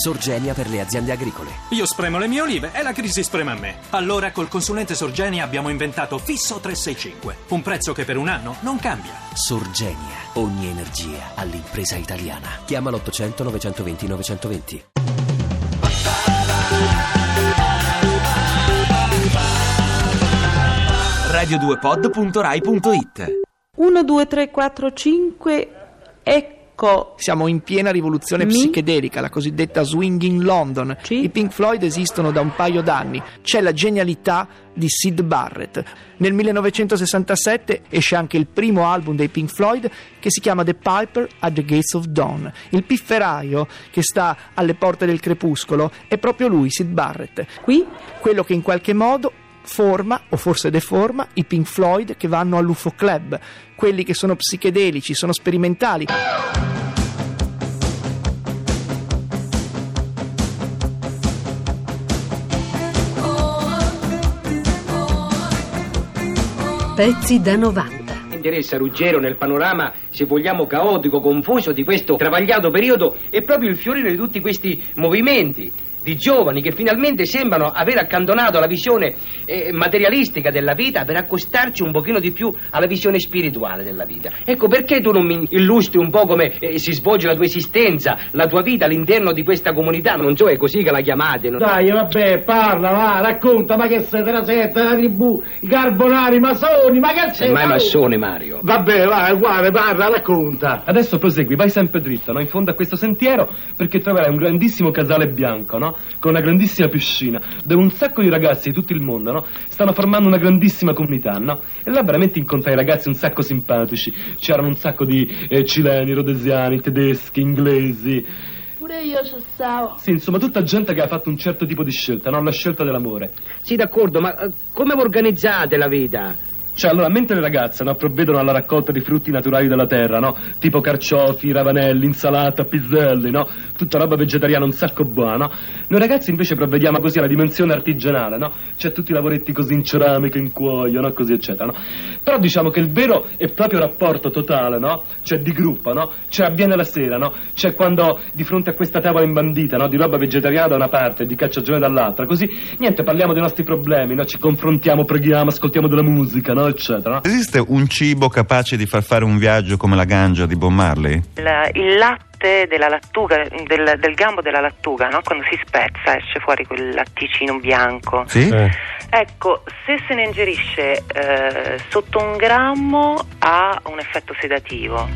Sorgenia per le aziende agricole. Io spremo le mie olive e la crisi sprema me. Allora col consulente Sorgenia abbiamo inventato Fisso 365, un prezzo che per un anno non cambia. Sorgenia, ogni energia all'impresa italiana. Chiama l'800 920 920. radio2pod.rai.it 1, 2, 3, 4, 5, ecco. Siamo in piena rivoluzione Mi? psichedelica, la cosiddetta Swinging London. Sì. I Pink Floyd esistono da un paio d'anni. C'è la genialità di Sid Barrett. Nel 1967 esce anche il primo album dei Pink Floyd che si chiama The Piper at the Gates of Dawn. Il pifferaio che sta alle porte del crepuscolo è proprio lui, Sid Barrett. Qui Quello che in qualche modo forma o forse deforma i Pink Floyd che vanno all'UFO Club, quelli che sono psichedelici, sono sperimentali. Pezzi da 90. interessa Ruggero nel panorama, se vogliamo, caotico, confuso di questo travagliato periodo è proprio il fiorire di tutti questi movimenti di giovani che finalmente sembrano aver accantonato la visione eh, materialistica della vita per accostarci un pochino di più alla visione spirituale della vita. Ecco perché tu non mi illustri un po' come eh, si svolge la tua esistenza, la tua vita all'interno di questa comunità, non so, è così che la chiamate, no? Dai, vabbè, parla, va, racconta, ma che sei della setta, la tribù, i carbonari, i masoni, ma che sei? Sei mai massone, Mario. Vabbè, vai, guarda, parla, racconta. Adesso prosegui, vai sempre dritto, no? In fondo a questo sentiero, perché troverai un grandissimo casale bianco, no? Con una grandissima piscina, dove un sacco di ragazzi di tutto il mondo, no? Stanno formando una grandissima comunità, no? E là veramente incontrai ragazzi un sacco simpatici. C'erano un sacco di eh, cileni, rodesiani, tedeschi, inglesi. Pure io ci stavo. Sì, insomma, tutta gente che ha fatto un certo tipo di scelta, no? La scelta dell'amore. Sì, d'accordo, ma eh, come vi organizzate la vita? Cioè, allora, mentre le ragazze no, provvedono alla raccolta di frutti naturali della terra, no? Tipo carciofi, ravanelli, insalata, piselli, no? Tutta roba vegetariana un sacco buona, no? Noi ragazzi invece provvediamo così alla dimensione artigianale, no? C'è tutti i lavoretti così in ceramica, in cuoio, no? Così, eccetera, no? Però diciamo che il vero e proprio rapporto totale, no? Cioè di gruppo, no? Cioè avviene la sera, no? Cioè quando di fronte a questa tavola imbandita, no? Di roba vegetariana da una parte e di cacciagione dall'altra, così, niente, parliamo dei nostri problemi, no? Ci confrontiamo, preghiamo, ascoltiamo della musica, no? Eccetera? Esiste un cibo capace di far fare un viaggio come la ganja di Bob Marley? La- il latte della lattuga, del, del gambo della lattuga, no? quando si spezza esce fuori quel latticino bianco. Sì? Ecco, se se ne ingerisce eh, sotto un grammo ha un effetto sedativo,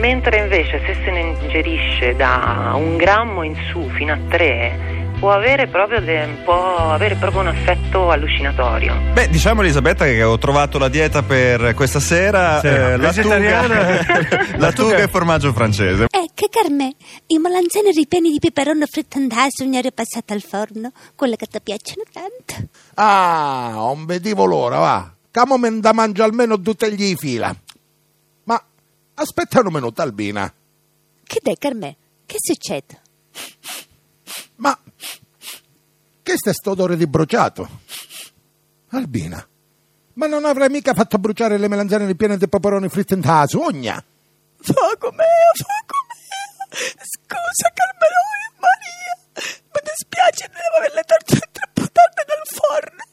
mentre invece se se ne ingerisce da un grammo in su fino a tre può avere proprio, de- può avere proprio un effetto allucinatorio. Beh, diciamo Elisabetta che ho trovato la dieta per questa sera, Sì, eh, vegetariana. lattuga, lattuga e formaggio francese. Ecco, Carmè, i melanzane ripieni di peperone frittandato un aria passata al forno, quelle che ti piacciono tanto. Ah, non vedevo l'ora, va. Camo me da mangia almeno tutte gli fila. Ma aspetta un minuto, Albina. Che dai, Carmè? Che succede? Ma che sta sto odore di bruciato? Albina, ma non avrai mica fatto bruciare le melanzane ripiene di peperoni fritti in sogna? Fuoco mio, fuoco mio. Scusa Carmelo Maria, mi dispiace devo averle torte troppo tardi dal forno.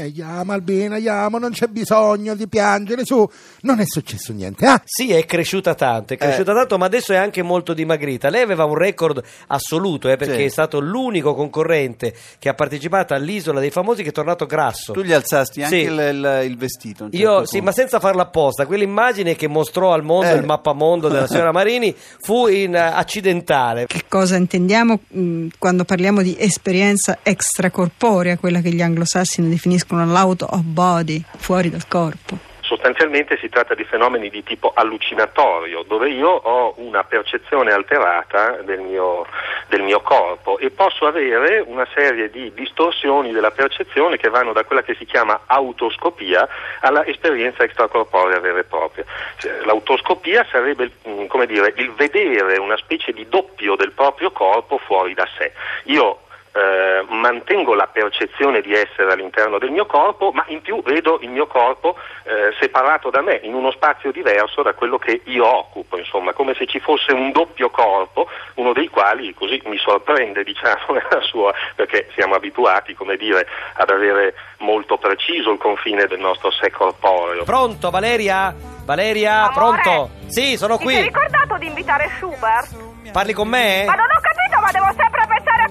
E chiama Albina, chiama, non c'è bisogno di piangere, su. Non è successo niente, ah? Sì, è cresciuta tanto, è cresciuta tanto, ma adesso è anche molto dimagrita. Lei aveva un record assoluto, eh, perché Sì. è stato l'unico concorrente che ha partecipato all'Isola dei Famosi che è tornato grasso. Tu gli alzasti anche Sì. il, il- il vestito. un Io certo sì, punto. ma senza farla apposta. Quell'immagine che mostrò al mondo Eh. il mappamondo della signora Marini fu in, eh, accidentale. Che cosa intendiamo mh, quando parliamo di esperienza extracorporea, quella che gli anglosassoni definiscono l'auto of body, fuori dal corpo? Sostanzialmente si tratta di fenomeni di tipo allucinatorio, dove io ho una percezione alterata del mio, del mio corpo e posso avere una serie di distorsioni della percezione che vanno da quella che si chiama autoscopia alla esperienza extracorporea vera e propria. Cioè, L'autoscopia sarebbe mm, dire, il vedere una specie di doppio del proprio corpo fuori da sé. Io eh, mantengo la percezione di essere all'interno del mio corpo, ma in più vedo il mio corpo eh, separato da me, in uno spazio diverso da quello che io occupo, insomma, come se ci fosse un doppio corpo, uno dei quali così mi sorprende, diciamo, nella sua, perché siamo abituati, come dire, ad avere molto preciso il confine del nostro sé corporeo. Pronto, Valeria? Valeria, Amore, pronto? Sì, sono Ti sei qui. ricordato di invitare Schubert? Parli con me? Ma non ho capito, ma devo sempre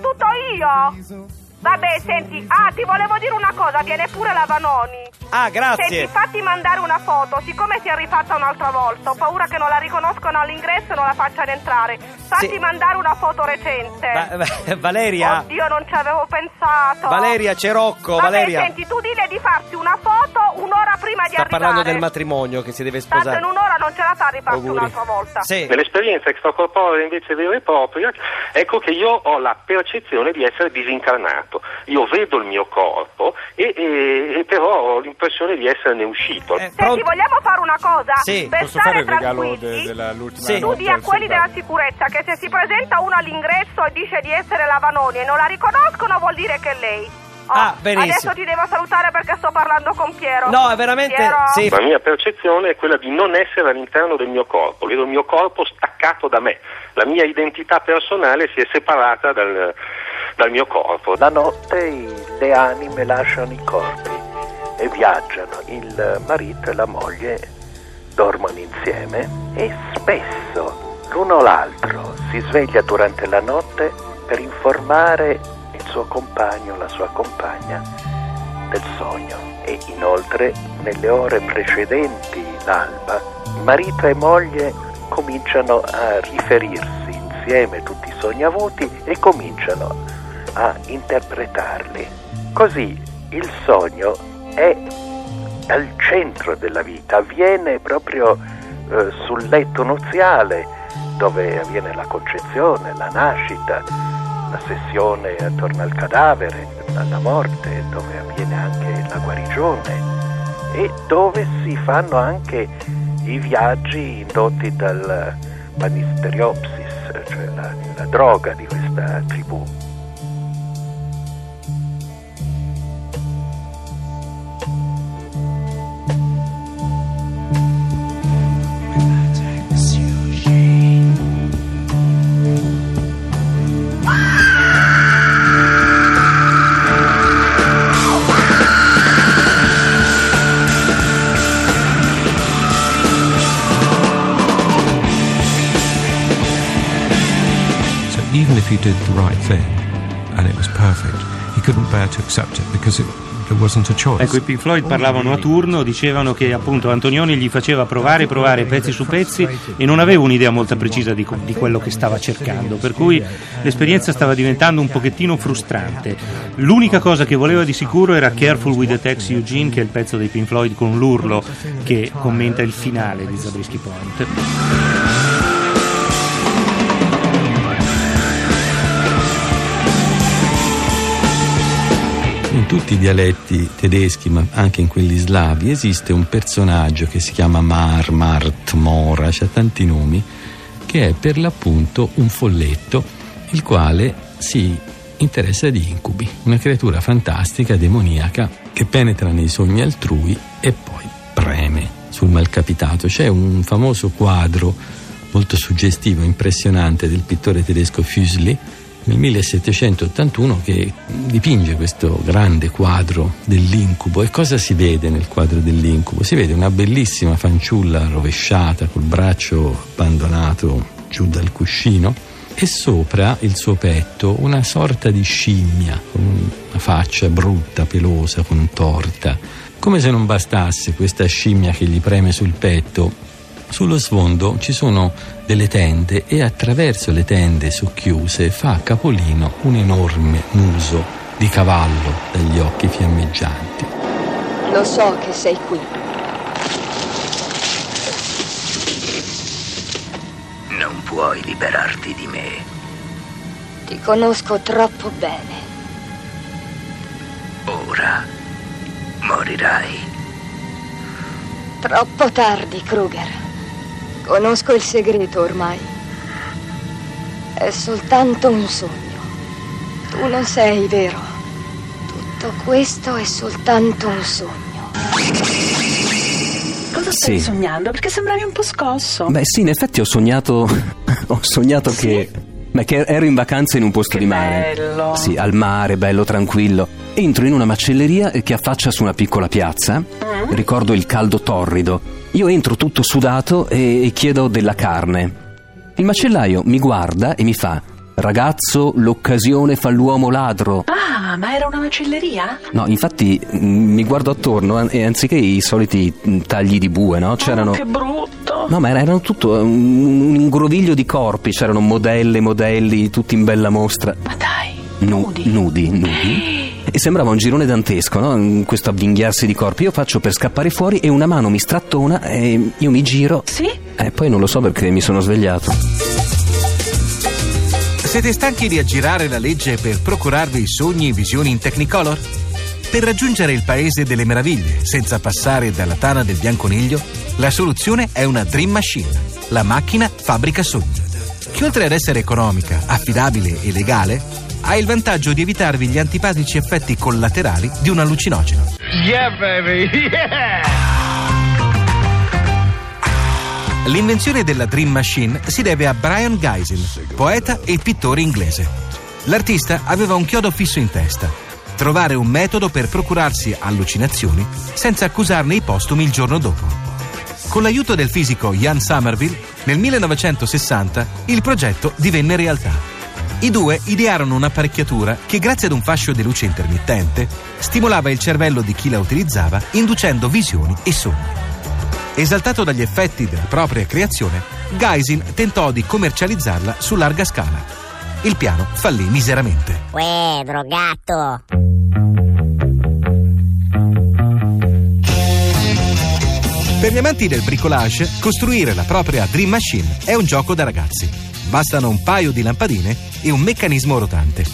tutto io. Vabbè, senti, ah, ti volevo dire una cosa, viene pure la Vanoni. Ah, grazie. Senti, fatti mandare una foto, siccome si è rifatta un'altra volta, ho paura che non la riconoscono all'ingresso e non la facciano entrare. Fatti Sì. mandare una foto recente. Va- va- Valeria? Oddio, non ci avevo pensato. Valeria, c'è Rocco, Vabbè, Valeria. senti, tu dille di farti una foto un'ora prima di Sta arrivare. parlando del matrimonio che si deve Tanto sposare. in un'ora non ce la fa a Auguri. un'altra volta. Nell'esperienza extracorporea invece vera e propria, ecco che io ho la percezione di essere disincarnato. Io vedo il mio corpo e, e- e però ho l'impressione di esserne uscito. Senti, vogliamo fare una cosa? Sì. per Posso stare fare il regalo tranquilli, de- dell'ultima tu notte di a quelli della sicurezza che se si presenta uno all'ingresso e dice di essere la Vanoni e non la riconoscono vuol dire che è lei. Oh, Ah, benissimo. Adesso ti devo salutare perché sto parlando con Piero. No, è veramente- Piero? sì. La mia percezione è quella di non essere all'interno del mio corpo, vedo il mio corpo staccato da me, la mia identità personale si è separata dal, dal mio corpo. La notte le anime lasciano i corpi e viaggiano. Il marito e la moglie dormono insieme e spesso l'uno o l'altro si sveglia durante la notte per informare il suo compagno la sua compagna del sogno e inoltre nelle ore precedenti l'alba marito e moglie cominciano a riferirsi insieme tutti i sogni avuti e cominciano a interpretarli. Così il sogno è al centro della vita, avviene proprio eh, sul letto nuziale dove avviene la concezione, la nascita, la sessione attorno al cadavere, alla morte, dove avviene anche la guarigione e dove si fanno anche i viaggi indotti dal Banisteriopsis, cioè la, la droga di questa tribù. Did the right thing and it was perfect, he couldn't bear to accept it because it. Ecco, i Pink Floyd parlavano a turno, dicevano che appunto Antonioni gli faceva provare, provare pezzi su pezzi e non aveva un'idea molto precisa di, di quello che stava cercando, per cui l'esperienza stava diventando un pochettino frustrante. L'unica cosa che voleva di sicuro era Careful with the Tex Eugene, che è il pezzo dei Pink Floyd con l'urlo che commenta il finale di Zabriskie Point. Tutti i dialetti tedeschi, ma anche in quelli slavi, esiste un personaggio che si chiama Mar, Mart, Mora, c'ha tanti nomi, che è per l'appunto un folletto, il quale si interessa di incubi, una creatura fantastica, demoniaca, che penetra nei sogni altrui e poi preme sul malcapitato. C'è un famoso quadro molto suggestivo, impressionante del pittore tedesco Füsli, nel 1781 che dipinge questo grande quadro dell'incubo. E cosa si vede nel quadro dell'incubo? Si vede una bellissima fanciulla rovesciata col braccio abbandonato giù dal cuscino e sopra il suo petto una sorta di scimmia con una faccia brutta, pelosa, contorta. Come se non bastasse questa scimmia che gli preme sul petto, sullo sfondo ci sono delle tende e attraverso le tende socchiuse fa a capolino un enorme muso di cavallo dagli occhi fiammeggianti. Lo so che sei qui. Non puoi liberarti di me. Ti conosco troppo bene. Ora morirai. Troppo tardi, Kruger. Conosco il segreto ormai. È soltanto un sogno. Tu non sei vero. Tutto questo è soltanto un sogno. Cosa stai Sì. sognando? Perché sembravi un po' scosso. Beh, sì, in effetti ho sognato. ho sognato che. Beh, che ero in vacanza in un posto di mare. bello. Sì, al mare, bello, tranquillo. Entro in una macelleria che affaccia su una piccola piazza. Mm. Ricordo il caldo torrido. Io entro tutto sudato e, e chiedo della carne. Il macellaio mi guarda e mi fa: Ragazzo, l'occasione fa l'uomo ladro. Ah, ma era una macelleria? No, infatti mm, mi guardo attorno e anziché i soliti mm, tagli di bue, no? C'erano. Che brutto. No, ma era- erano tutto un, un ingroviglio di corpi, c'erano modelle, modelli, tutti in bella mostra. Ma dai. nudi. Nudi, nudi. E sembrava un girone dantesco, no? Questo avvinghiarsi di corpi. Io faccio per scappare fuori e una mano mi strattona e io mi giro. Sì? E poi non lo so perché mi sono svegliato. Siete stanchi di aggirare la legge per procurarvi sogni e visioni in Technicolor? Per raggiungere il paese delle meraviglie senza passare dalla tana del bianconiglio, la soluzione è una Dream Machine, la macchina fabbrica sogni, che oltre ad essere economica, affidabile e legale, ha il vantaggio di evitarvi gli antipatici effetti collaterali di un allucinogeno. Yeah, baby, yeah! L'invenzione della Dream Machine si deve a Brian Geisel, poeta e pittore inglese. L'artista aveva un chiodo fisso in testa: trovare un metodo per procurarsi allucinazioni senza accusarne i postumi il giorno dopo. Con l'aiuto del fisico Ian Somerville, nel 1960 il progetto divenne realtà. I due idearono un'apparecchiatura che, grazie ad un fascio di luce intermittente, stimolava il cervello di chi la utilizzava, inducendo visioni e sogni. Esaltato dagli effetti della propria creazione, Geisin tentò di commercializzarla su larga scala. Il piano fallì miseramente. Uè, drogato. Per gli amanti del bricolage, costruire la propria Dream Machine è un gioco da ragazzi. Bastano un paio di lampadine e un meccanismo rotante.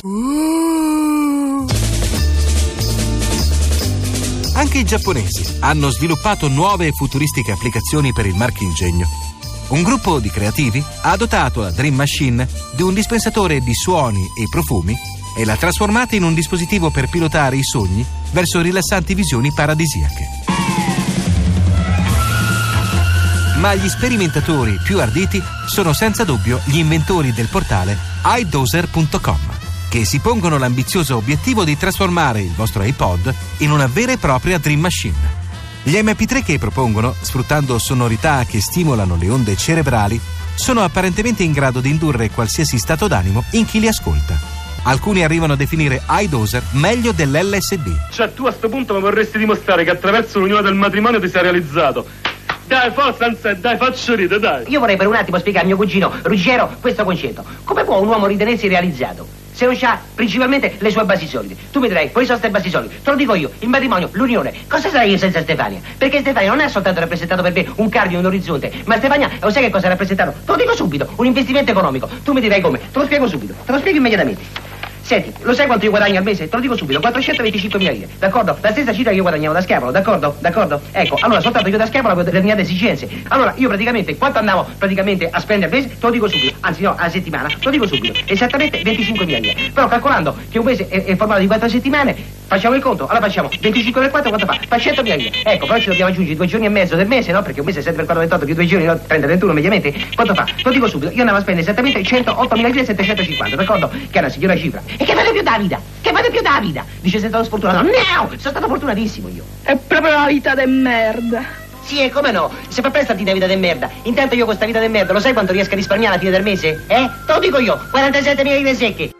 Anche i giapponesi hanno sviluppato nuove e futuristiche applicazioni per il marchingegno. Un gruppo di creativi ha dotato la Dream Machine di un dispensatore di suoni e profumi e l'ha trasformata in un dispositivo per pilotare i sogni verso rilassanti visioni paradisiache. Ma gli sperimentatori più arditi sono senza dubbio gli inventori del portale iDozer.com, che si pongono l'ambizioso obiettivo di trasformare il vostro iPod in una vera e propria Dream Machine. Gli MP3 che propongono, sfruttando sonorità che stimolano le onde cerebrali, sono apparentemente in grado di indurre qualsiasi stato d'animo in chi li ascolta. Alcuni arrivano a definire iDozer meglio dell'LSD. Cioè, tu a sto punto mi vorresti dimostrare che attraverso l'unione del matrimonio ti sei realizzato. Dai, forza, Anselmo, dai, faccio ridere, dai. Io vorrei per un attimo spiegare a mio cugino Ruggero questo concetto. Come può un uomo ritenersi realizzato? Se non ha principalmente le sue basi solide. Tu mi dirai, quali sono queste basi solide? Te lo dico io, il matrimonio, l'unione. Cosa sarei io senza Stefania? Perché Stefania non è soltanto rappresentato per me un cardine, un orizzonte, ma Stefania, lo sai che cosa ha rappresentato? Te lo dico subito, un investimento economico. Tu mi dirai come? Te lo spiego subito, te lo spiego immediatamente. Senti, lo sai quanto io guadagno al mese? Te lo dico subito, 425 mila lire, d'accordo? La stessa cifra che io guadagnavo da schiavolo, d'accordo? D'accordo? Ecco, allora soltanto io da schiavolo avevo determinate esigenze. Allora io praticamente, quanto andavo praticamente a spendere al mese, te lo dico subito, anzi no, alla settimana, te lo dico subito, esattamente 25 mila lire. Però calcolando che un mese è, è formato di 4 settimane, facciamo il conto, allora facciamo 25 per 4 quanto fa? Fa 100 mila lire. Ecco, però ci dobbiamo aggiungere due giorni e mezzo del mese, no? Perché un mese è 7 per 4, 28 più due giorni, no? 30, 31 mediamente. Quanto fa? Te lo dico subito, io andavo a spendere esattamente 108 mila lire e 750, d'accordo? Che è una signora cifra. E che vale più Davida? Che vale più Davida? Dice sei stato sfortunato. No, sono stato fortunatissimo io. È proprio una vita de merda. Sì, e come no? Sempre prestati da vita de merda. Intanto io con sta vita de merda, lo sai quanto riesco a risparmiare alla fine del mese? Eh? Te lo dico io, 47 mila lire secche.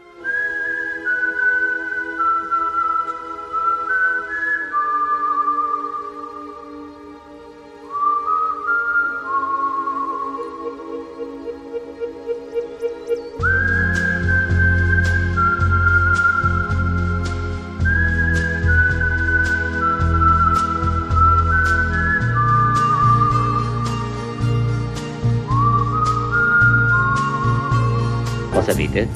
Cosa avete?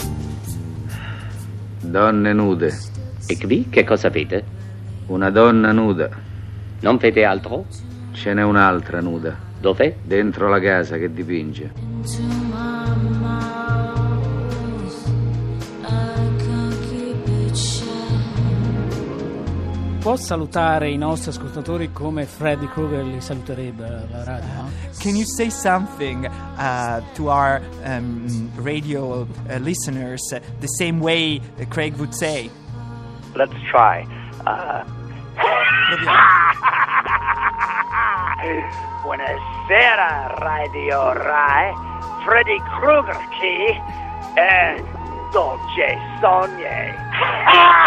Donne nude. E qui che cosa avete? Una donna nuda. Non vede altro? Ce n'è un'altra nuda. Dove? Dentro la casa che dipinge. Può salutare i nostri ascoltatori come Freddy Krueger li saluterebbe la radio, no? Can you say something uh, to our um, radio uh, listeners uh, the same way Craig would say? Let's try. Uh, Buonasera, Radio Rai. Freddy Krueger qui e Dolce Sogne.